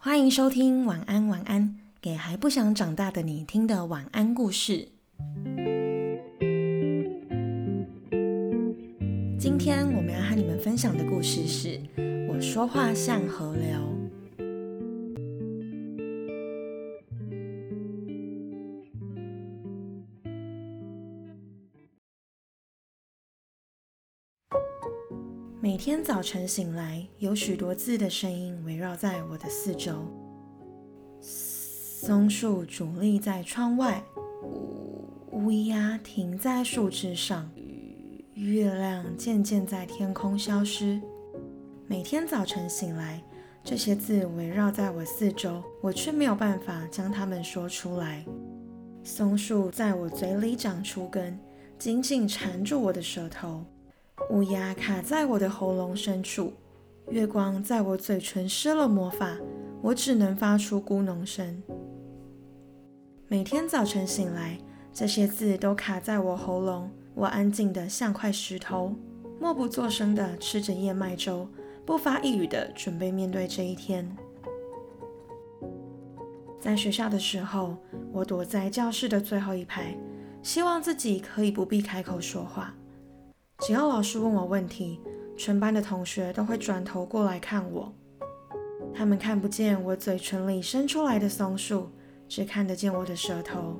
欢迎收听晚安晚安，给还不想长大的你听的晚安故事。今天我们要和你们分享的故事是《我说话像河流》。天早晨醒来，有许多字的声音围绕在我的四周。松树伫立在窗外，乌鸦停在树枝上，月亮渐渐在天空消失。每天早晨醒来，这些字围绕在我四周，我却没有办法将它们说出来。松树在我嘴里长出根，紧紧缠住我的舌头。乌鸦卡在我的喉咙深处，月光在我嘴唇施了魔法，我只能发出咕哝声。每天早晨醒来，这些字都卡在我喉咙，我安静的像块石头，默不作声的吃着燕麦粥，不发一语的准备面对这一天。在学校的时候，我躲在教室的最后一排，希望自己可以不必开口说话。只要老师问我问题，全班的同学都会转头过来看我。他们看不见我嘴唇里伸出来的松树，只看得见我的舌头。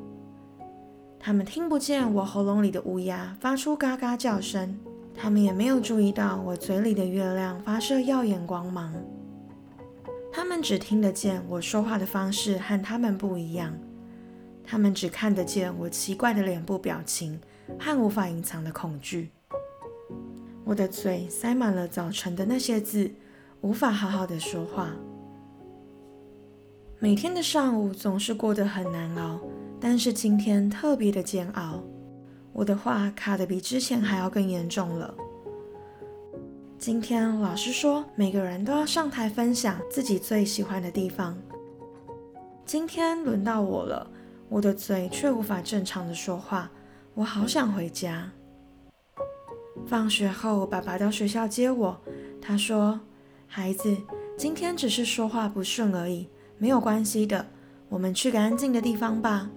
他们听不见我喉咙里的乌鸦发出嘎嘎叫声，他们也没有注意到我嘴里的月亮发射耀眼光芒。他们只听得见我说话的方式和他们不一样，他们只看得见我奇怪的脸部表情和无法隐藏的恐惧。我的嘴塞满了早晨的那些字，无法好好的说话。每天的上午总是过得很难熬，但是今天特别的煎熬。我的话卡得比之前还要更严重了。今天老师说每个人都要上台分享自己最喜欢的地方。今天轮到我了，我的嘴却无法正常的说话，我好想回家。放学后，爸爸到学校接我。他说：“孩子，今天只是说话不顺而已，没有关系的。我们去个安静的地方吧。”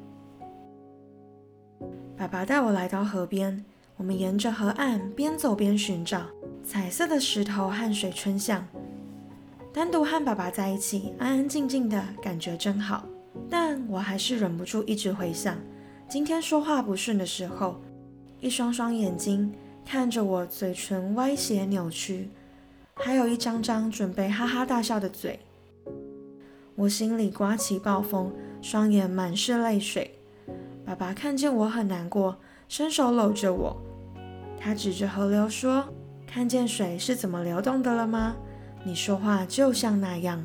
爸爸带我来到河边，我们沿着河岸边走边寻找彩色的石头和水春象。单独和爸爸在一起，安安静静的感觉真好。但我还是忍不住一直回想，今天说话不顺的时候，一双双眼睛。看着我嘴唇歪斜扭曲，还有一张张准备哈哈大笑的嘴，我心里刮起暴风，双眼满是泪水。爸爸看见我很难过，伸手搂着我，他指着河流说：“看见水是怎么流动的了吗？你说话就像那样。”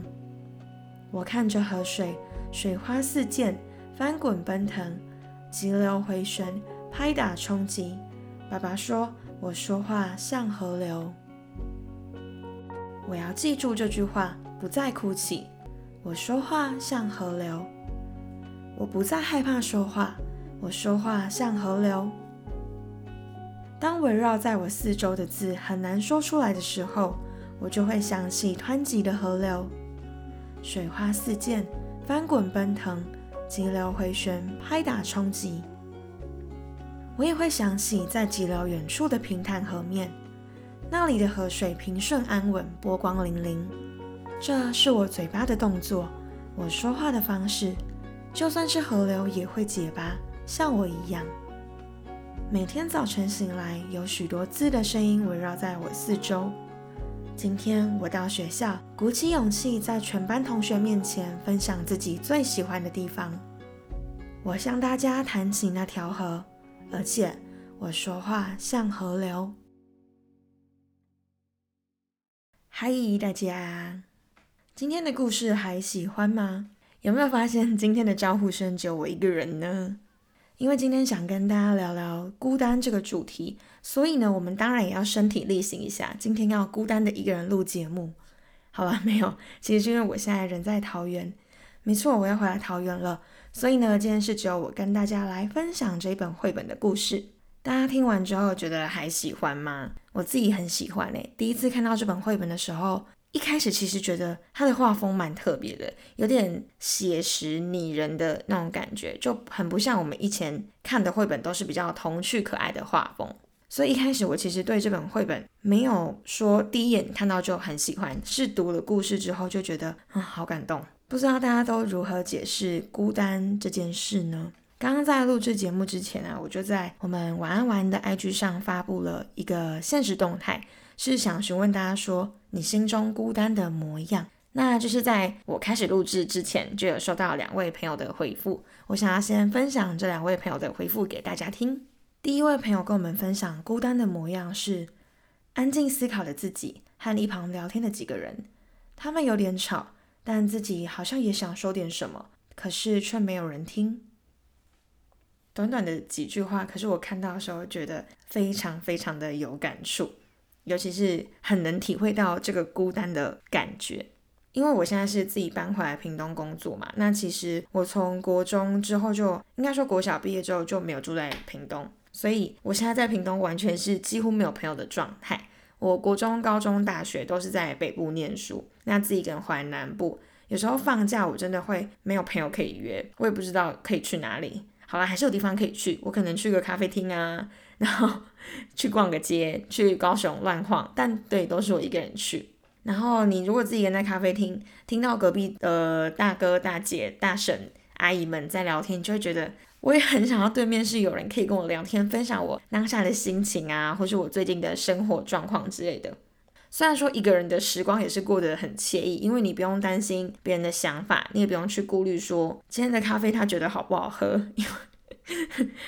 我看着河水，水花四溅，翻滚奔腾，急流回旋，拍打冲击。爸爸说。我说话像河流，我要记住这句话，不再哭泣。我说话像河流，我不再害怕说话。我说话像河流。当围绕在我四周的字很难说出来的时候，我就会想起湍急的河流，水花四溅，翻滚奔腾，急流回旋，拍打冲击。我也会想起在几辽远处的平坦河面，那里的河水平顺安稳，波光粼粼。这是我嘴巴的动作，我说话的方式。就算是河流也会结巴，像我一样。每天早晨醒来，有许多字的声音围绕在我四周。今天我到学校，鼓起勇气在全班同学面前分享自己最喜欢的地方。我向大家谈起那条河。而且我说话像河流。嗨，大家，今天的故事还喜欢吗？有没有发现今天的招呼声只有我一个人呢？因为今天想跟大家聊聊孤单这个主题，所以呢，我们当然也要身体力行一下。今天要孤单的一个人录节目，好吧？没有，其实是因为我现在人在桃园，没错，我要回来桃园了。所以呢，今天是只有我跟大家来分享这一本绘本的故事。大家听完之后觉得还喜欢吗？我自己很喜欢诶。第一次看到这本绘本的时候，一开始其实觉得它的画风蛮特别的，有点写实拟人的那种感觉，就很不像我们以前看的绘本都是比较童趣可爱的画风。所以一开始我其实对这本绘本没有说第一眼看到就很喜欢，是读了故事之后就觉得啊好感动。不知道大家都如何解释孤单这件事呢？刚刚在录制节目之前啊，我就在我们晚安玩的 IG 上发布了一个现实动态。是想询问大家说你心中孤单的模样，那就是在我开始录制之前就有收到两位朋友的回复，我想要先分享这两位朋友的回复给大家听。第一位朋友跟我们分享孤单的模样是安静思考的自己和一旁聊天的几个人，他们有点吵，但自己好像也想说点什么，可是却没有人听。短短的几句话，可是我看到的时候觉得非常非常的有感触。尤其是很能体会到这个孤单的感觉，因为我现在是自己搬回来屏东工作嘛。那其实我从国中之后就应该说国小毕业之后就没有住在屏东，所以我现在在屏东完全是几乎没有朋友的状态。我国中、高中、大学都是在北部念书，那自己一个人回南部，有时候放假我真的会没有朋友可以约，我也不知道可以去哪里。好了，还是有地方可以去，我可能去个咖啡厅啊。然后去逛个街，去高雄乱晃，但对，都是我一个人去。然后你如果自己人在咖啡厅，听到隔壁的大哥、大姐、大婶、阿姨们在聊天，就会觉得我也很想要对面是有人可以跟我聊天，分享我当下的心情啊，或是我最近的生活状况之类的。虽然说一个人的时光也是过得很惬意，因为你不用担心别人的想法，你也不用去顾虑说今天的咖啡他觉得好不好喝，因为。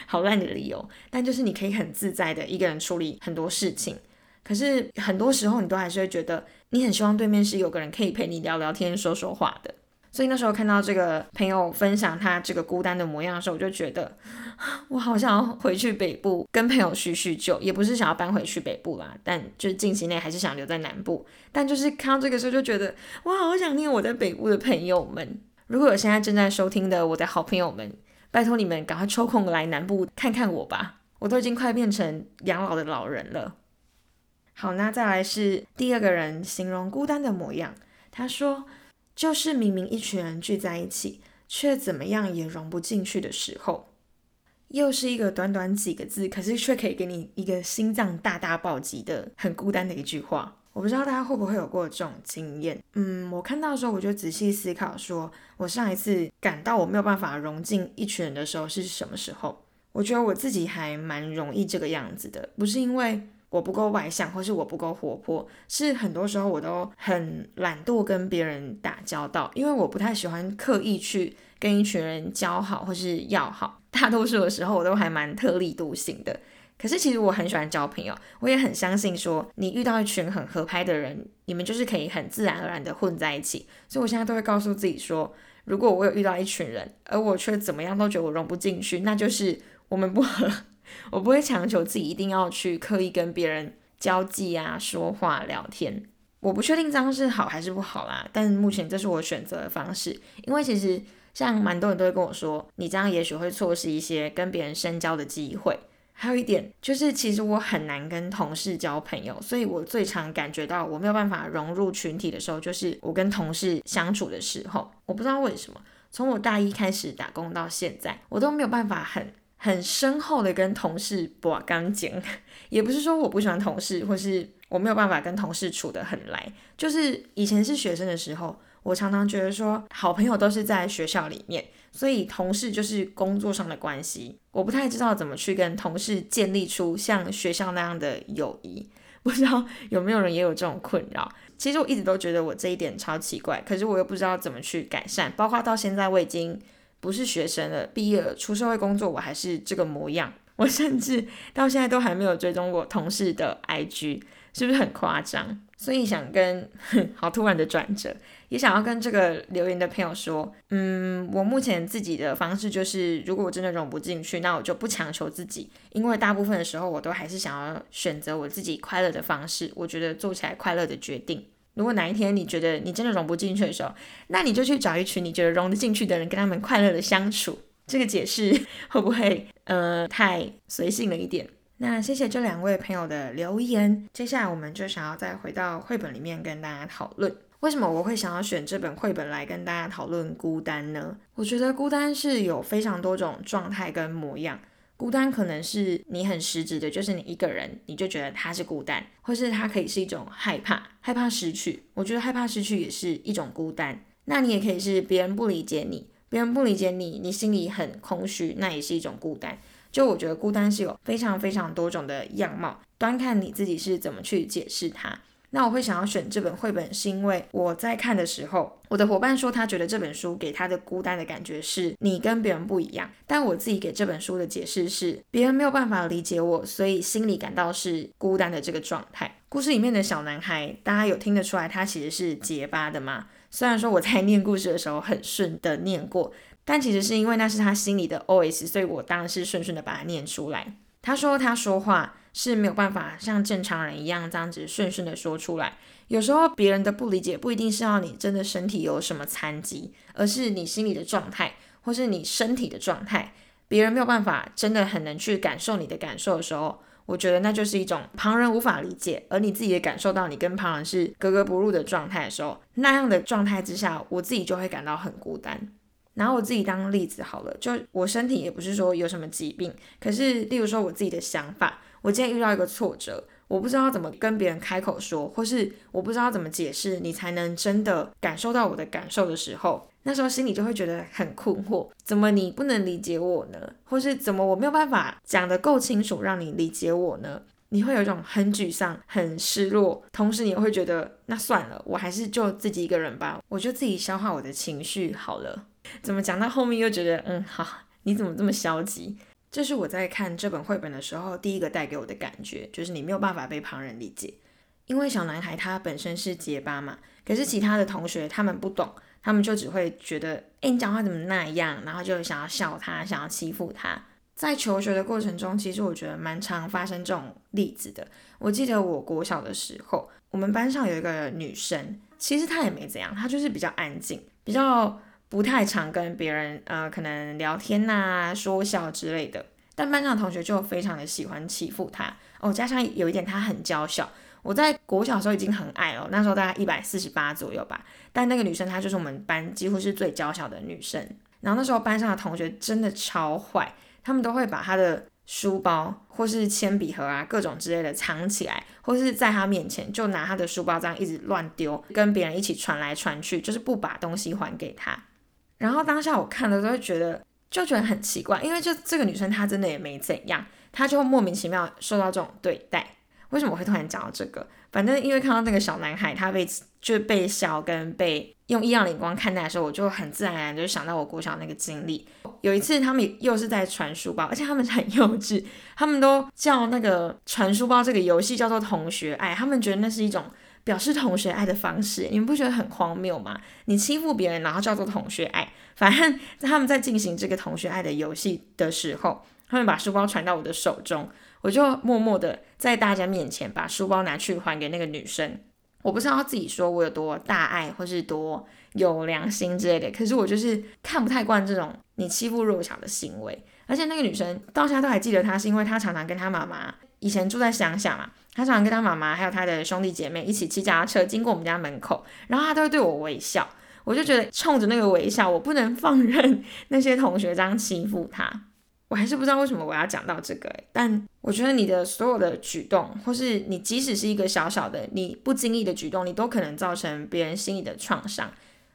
好烂的理由，但就是你可以很自在的一个人处理很多事情。可是很多时候你都还是会觉得，你很希望对面是有个人可以陪你聊聊天、说说话的。所以那时候看到这个朋友分享他这个孤单的模样的时候，我就觉得 我好想要回去北部跟朋友叙叙旧，也不是想要搬回去北部啦，但就是近期内还是想留在南部。但就是看到这个时候就觉得，我好想念我在北部的朋友们。如果有现在正在收听的我的好朋友们。拜托你们赶快抽空来南部看看我吧，我都已经快变成养老的老人了。好，那再来是第二个人形容孤单的模样。他说，就是明明一群人聚在一起，却怎么样也融不进去的时候。又是一个短短几个字，可是却可以给你一个心脏大大暴击的很孤单的一句话。我不知道大家会不会有过这种经验。嗯，我看到的时候，我就仔细思考，说我上一次感到我没有办法融进一群人的时候是什么时候？我觉得我自己还蛮容易这个样子的，不是因为我不够外向，或是我不够活泼，是很多时候我都很懒惰跟别人打交道，因为我不太喜欢刻意去跟一群人交好或是要好，大多数的时候我都还蛮特立独行的。可是其实我很喜欢交朋友，我也很相信说，你遇到一群很合拍的人，你们就是可以很自然而然的混在一起。所以我现在都会告诉自己说，如果我有遇到一群人，而我却怎么样都觉得我融不进去，那就是我们不合。我不会强求自己一定要去刻意跟别人交际啊、说话、聊天。我不确定这样是好还是不好啦，但目前这是我选择的方式。因为其实像蛮多人都会跟我说，你这样也许会错失一些跟别人深交的机会。还有一点就是，其实我很难跟同事交朋友，所以我最常感觉到我没有办法融入群体的时候，就是我跟同事相处的时候。我不知道为什么，从我大一开始打工到现在，我都没有办法很很深厚的跟同事把干净。也不是说我不喜欢同事，或是我没有办法跟同事处得很来，就是以前是学生的时候。我常常觉得说，好朋友都是在学校里面，所以同事就是工作上的关系。我不太知道怎么去跟同事建立出像学校那样的友谊，不知道有没有人也有这种困扰。其实我一直都觉得我这一点超奇怪，可是我又不知道怎么去改善。包括到现在我已经不是学生了，毕业了出社会工作，我还是这个模样。我甚至到现在都还没有追踪过同事的 IG，是不是很夸张？所以想跟 好突然的转折。也想要跟这个留言的朋友说，嗯，我目前自己的方式就是，如果我真的融不进去，那我就不强求自己，因为大部分的时候我都还是想要选择我自己快乐的方式，我觉得做起来快乐的决定。如果哪一天你觉得你真的融不进去的时候，那你就去找一群你觉得融得进去的人，跟他们快乐的相处。这个解释会不会呃太随性了一点？那谢谢这两位朋友的留言。接下来我们就想要再回到绘本里面跟大家讨论，为什么我会想要选这本绘本来跟大家讨论孤单呢？我觉得孤单是有非常多种状态跟模样。孤单可能是你很实质的，就是你一个人，你就觉得他是孤单，或是他可以是一种害怕，害怕失去。我觉得害怕失去也是一种孤单。那你也可以是别人不理解你，别人不理解你，你心里很空虚，那也是一种孤单。就我觉得孤单是有非常非常多种的样貌，端看你自己是怎么去解释它。那我会想要选这本绘本，是因为我在看的时候，我的伙伴说他觉得这本书给他的孤单的感觉是你跟别人不一样，但我自己给这本书的解释是别人没有办法理解我，所以心里感到是孤单的这个状态。故事里面的小男孩，大家有听得出来他其实是结巴的吗？虽然说我在念故事的时候很顺的念过，但其实是因为那是他心里的 OS，所以我当然是顺顺的把它念出来。他说他说话。是没有办法像正常人一样这样子顺顺的说出来。有时候别人的不理解不一定是要你真的身体有什么残疾，而是你心里的状态，或是你身体的状态。别人没有办法真的很能去感受你的感受的时候，我觉得那就是一种旁人无法理解，而你自己也感受到你跟旁人是格格不入的状态的时候，那样的状态之下，我自己就会感到很孤单。拿我自己当例子好了，就我身体也不是说有什么疾病，可是例如说我自己的想法。我今天遇到一个挫折，我不知道怎么跟别人开口说，或是我不知道怎么解释，你才能真的感受到我的感受的时候，那时候心里就会觉得很困惑，怎么你不能理解我呢？或是怎么我没有办法讲得够清楚让你理解我呢？你会有一种很沮丧、很失落，同时你会觉得那算了，我还是就自己一个人吧，我就自己消化我的情绪好了。怎么讲到后面又觉得嗯好，你怎么这么消极？这是我在看这本绘本的时候，第一个带给我的感觉，就是你没有办法被旁人理解，因为小男孩他本身是结巴嘛，可是其他的同学他们不懂，他们就只会觉得，哎，你讲话怎么那样，然后就想要笑他，想要欺负他。在求学的过程中，其实我觉得蛮常发生这种例子的。我记得我国小的时候，我们班上有一个女生，其实她也没怎样，她就是比较安静，比较。不太常跟别人呃，可能聊天呐、说笑之类的，但班上的同学就非常的喜欢欺负他哦。加上有一点，他很娇小。我在国小时候已经很矮了，那时候大概一百四十八左右吧。但那个女生她就是我们班几乎是最娇小的女生。然后那时候班上的同学真的超坏，他们都会把她的书包或是铅笔盒啊各种之类的藏起来，或是在她面前就拿她的书包这样一直乱丢，跟别人一起传来传去，就是不把东西还给她。然后当下我看的时候觉得就觉得很奇怪，因为就这个女生她真的也没怎样，她就莫名其妙受到这种对待。为什么会突然讲到这个？反正因为看到那个小男孩他被就被笑跟被用异样眼光看待的时候，我就很自然而然就想到我国小那个经历。有一次他们又是在传书包，而且他们很幼稚，他们都叫那个传书包这个游戏叫做同学爱，他们觉得那是一种。表示同学爱的方式，你们不觉得很荒谬吗？你欺负别人，然后叫做同学爱。反正他们在进行这个同学爱的游戏的时候，他们把书包传到我的手中，我就默默的在大家面前把书包拿去还给那个女生。我不知道自己说我有多大爱，或是多有良心之类的，可是我就是看不太惯这种你欺负弱小的行为。而且那个女生到现在都还记得她，是因为她常常跟她妈妈。以前住在乡下嘛，他常常跟他妈妈还有他的兄弟姐妹一起骑脚踏车经过我们家门口，然后他都会对我微笑，我就觉得冲着那个微笑，我不能放任那些同学这样欺负他。我还是不知道为什么我要讲到这个，但我觉得你的所有的举动，或是你即使是一个小小的你不经意的举动，你都可能造成别人心里的创伤。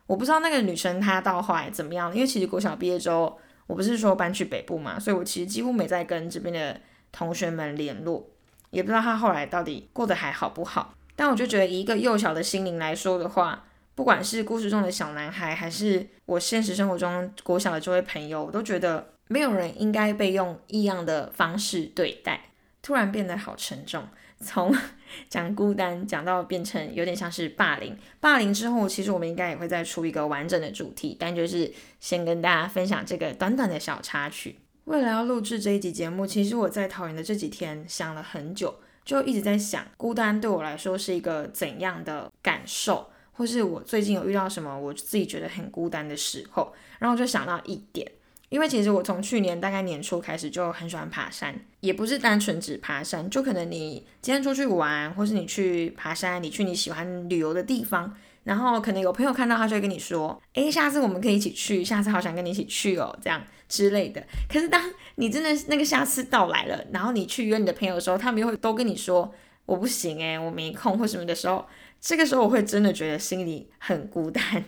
我不知道那个女生她到后来怎么样，因为其实国小毕业之后，我不是说搬去北部嘛，所以我其实几乎没在跟这边的。同学们联络，也不知道他后来到底过得还好不好。但我就觉得，一个幼小的心灵来说的话，不管是故事中的小男孩，还是我现实生活中国小的这位朋友，我都觉得没有人应该被用异样的方式对待。突然变得好沉重，从 讲孤单讲到变成有点像是霸凌。霸凌之后，其实我们应该也会再出一个完整的主题，但就是先跟大家分享这个短短的小插曲。为了要录制这一集节目，其实我在桃园的这几天想了很久，就一直在想孤单对我来说是一个怎样的感受，或是我最近有遇到什么我自己觉得很孤单的时候，然后我就想到一点，因为其实我从去年大概年初开始就很喜欢爬山，也不是单纯只爬山，就可能你今天出去玩，或是你去爬山，你去你喜欢旅游的地方，然后可能有朋友看到他就会跟你说，诶，下次我们可以一起去，下次好想跟你一起去哦，这样之类的。可是当你真的那个下次到来了，然后你去约你的朋友的时候，他们又会都跟你说我不行诶，我没空或什么的时候，这个时候我会真的觉得心里很孤单。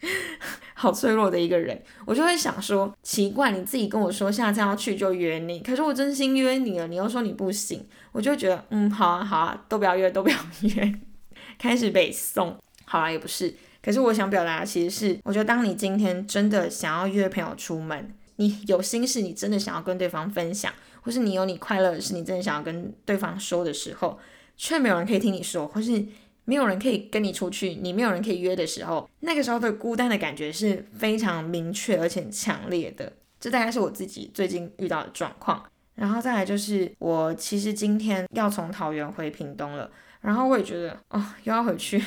好脆弱的一个人，我就会想说，奇怪，你自己跟我说下次要去就约你，可是我真心约你了，你又说你不行，我就觉得，嗯，好啊，好啊，都不要约，都不要 约，开始北送，好啊，也不是，可是我想表达的其实是，我觉得当你今天真的想要约朋友出门，你有心事，你真的想要跟对方分享，或是你有你快乐的事，你真的想要跟对方说的时候，却没有人可以听你说，或是。没有人可以跟你出去，你没有人可以约的时候，那个时候的孤单的感觉是非常明确而且强烈的。这大概是我自己最近遇到的状况。然后再来就是，我其实今天要从桃园回屏东了，然后我也觉得哦，又要回去，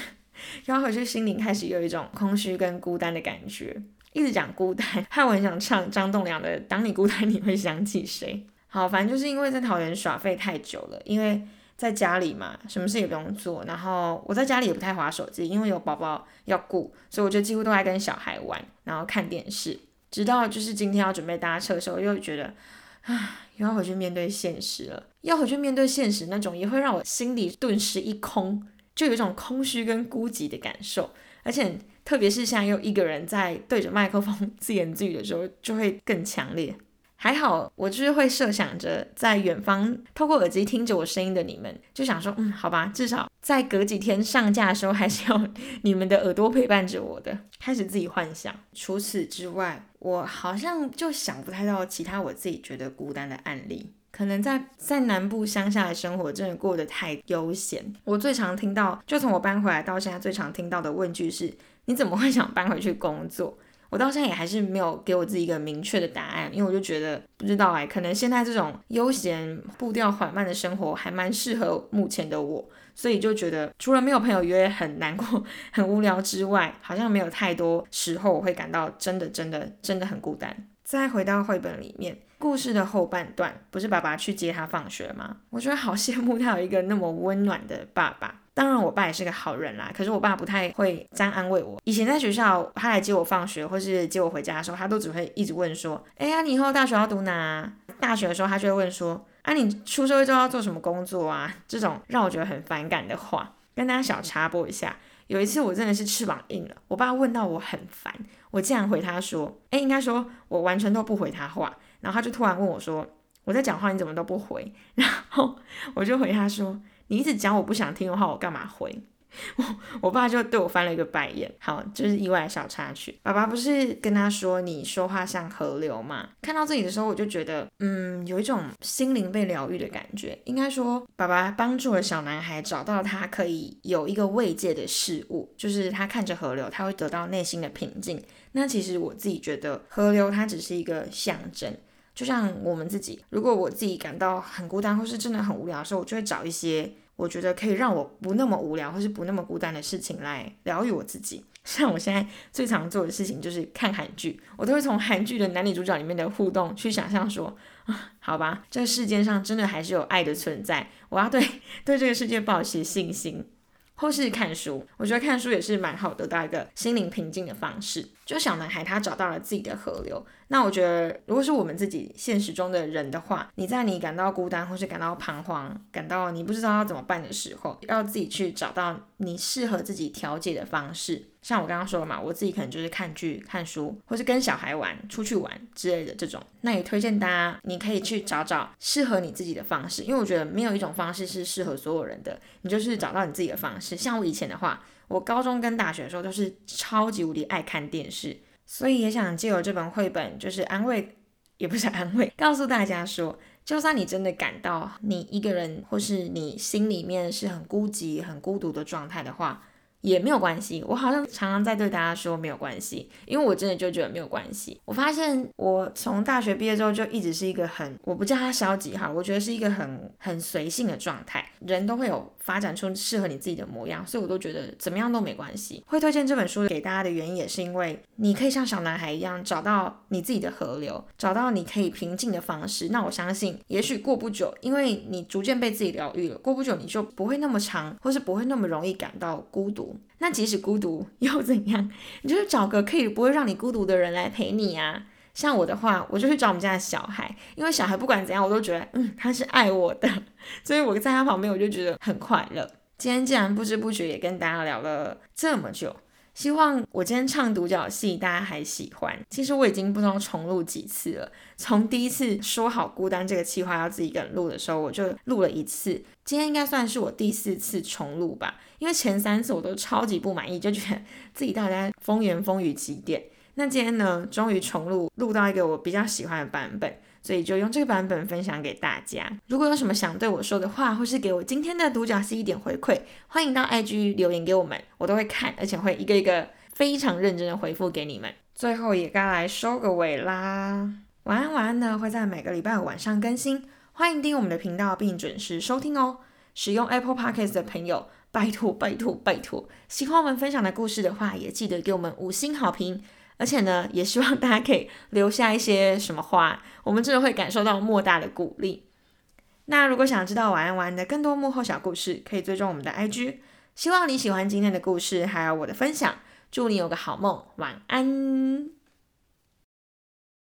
然后回去，心灵开始有一种空虚跟孤单的感觉。一直讲孤单，害我很想唱张栋梁的《当你孤单，你会想起谁》。好，反正就是因为在桃园耍废太久了，因为。在家里嘛，什么事也不用做，然后我在家里也不太划手机，因为有宝宝要顾，所以我就几乎都在跟小孩玩，然后看电视。直到就是今天要准备搭车的时候，又觉得，唉，又要回去面对现实了。要回去面对现实那种，也会让我心里顿时一空，就有一种空虚跟孤寂的感受。而且特别是像又一个人在对着麦克风自言自语的时候，就会更强烈。还好，我就是会设想着在远方透过耳机听着我声音的你们，就想说，嗯，好吧，至少在隔几天上架的时候，还是有你们的耳朵陪伴着我的。开始自己幻想。除此之外，我好像就想不太到其他我自己觉得孤单的案例。可能在在南部乡下的生活真的过得太悠闲。我最常听到，就从我搬回来到现在，最常听到的问句是：你怎么会想搬回去工作？我到现在也还是没有给我自己一个明确的答案，因为我就觉得不知道哎，可能现在这种悠闲步调缓慢的生活还蛮适合目前的我，所以就觉得除了没有朋友约很难过、很无聊之外，好像没有太多时候我会感到真的、真的、真的很孤单。再回到绘本里面，故事的后半段不是爸爸去接他放学吗？我觉得好羡慕他有一个那么温暖的爸爸。当然，我爸也是个好人啦。可是我爸不太会这样安慰我。以前在学校，他来接我放学或是接我回家的时候，他都只会一直问说：“哎呀，你以后大学要读哪？”大学的时候，他就会问说：“啊，你出社会之后要做什么工作啊？”这种让我觉得很反感的话，跟大家小插播一下。有一次我真的是翅膀硬了，我爸问到我很烦，我竟然回他说：“哎，应该说我完全都不回他话。”然后他就突然问我说：“我在讲话，你怎么都不回？” 然后我就回他说。你一直讲我不想听的话，我干嘛回？我 我爸就对我翻了一个白眼。好，就是意外小插曲。爸爸不是跟他说你说话像河流吗？看到这里的时候，我就觉得，嗯，有一种心灵被疗愈的感觉。应该说，爸爸帮助了小男孩找到他可以有一个慰藉的事物，就是他看着河流，他会得到内心的平静。那其实我自己觉得，河流它只是一个象征。就像我们自己，如果我自己感到很孤单，或是真的很无聊的时候，我就会找一些。我觉得可以让我不那么无聊，或是不那么孤单的事情来疗愈我自己。像我现在最常做的事情就是看韩剧，我都会从韩剧的男女主角里面的互动去想象说，啊，好吧，这个世界上真的还是有爱的存在，我要对 对这个世界抱持信心。或是看书，我觉得看书也是蛮好得到一个心灵平静的方式。就小男孩他找到了自己的河流，那我觉得如果是我们自己现实中的人的话，你在你感到孤单或是感到彷徨、感到你不知道要怎么办的时候，要自己去找到你适合自己调节的方式。像我刚刚说了嘛，我自己可能就是看剧、看书，或是跟小孩玩、出去玩之类的这种。那也推荐大家，你可以去找找适合你自己的方式，因为我觉得没有一种方式是适合所有人的。你就是找到你自己的方式。像我以前的话，我高中跟大学的时候都是超级无敌爱看电视，所以也想借由这本绘本，就是安慰，也不是安慰，告诉大家说，就算你真的感到你一个人，或是你心里面是很孤寂、很孤独的状态的话。也没有关系，我好像常常在对大家说没有关系，因为我真的就觉得没有关系。我发现我从大学毕业之后就一直是一个很，我不叫他消极哈，我觉得是一个很很随性的状态。人都会有发展出适合你自己的模样，所以我都觉得怎么样都没关系。会推荐这本书给大家的原因也是因为你可以像小男孩一样找到你自己的河流，找到你可以平静的方式。那我相信，也许过不久，因为你逐渐被自己疗愈了，过不久你就不会那么长，或是不会那么容易感到孤独。那即使孤独又怎样？你就是找个可以不会让你孤独的人来陪你啊。像我的话，我就去找我们家的小孩，因为小孩不管怎样，我都觉得嗯他是爱我的，所以我在他旁边我就觉得很快乐。今天既然不知不觉也跟大家聊了这么久，希望我今天唱独角戏大家还喜欢。其实我已经不知道重录几次了，从第一次说好孤单这个计划要自己一个人录的时候，我就录了一次，今天应该算是我第四次重录吧。因为前三次我都超级不满意，就觉得自己到底在风言风语几点。那今天呢，终于重录，录到一个我比较喜欢的版本，所以就用这个版本分享给大家。如果有什么想对我说的话，或是给我今天的独角戏一点回馈，欢迎到 IG 留言给我们，我都会看，而且会一个一个非常认真的回复给你们。最后也该来收个尾啦，晚安晚安呢会在每个礼拜五晚上更新，欢迎订阅我们的频道并准时收听哦。使用 Apple Podcast 的朋友。拜托拜托拜托！喜欢我们分享的故事的话，也记得给我们五星好评。而且呢，也希望大家可以留下一些什么话，我们真的会感受到莫大的鼓励。那如果想知道晚安晚安的更多幕后小故事，可以追踪我们的 IG。希望你喜欢今天的故事，还有我的分享。祝你有个好梦，晚安。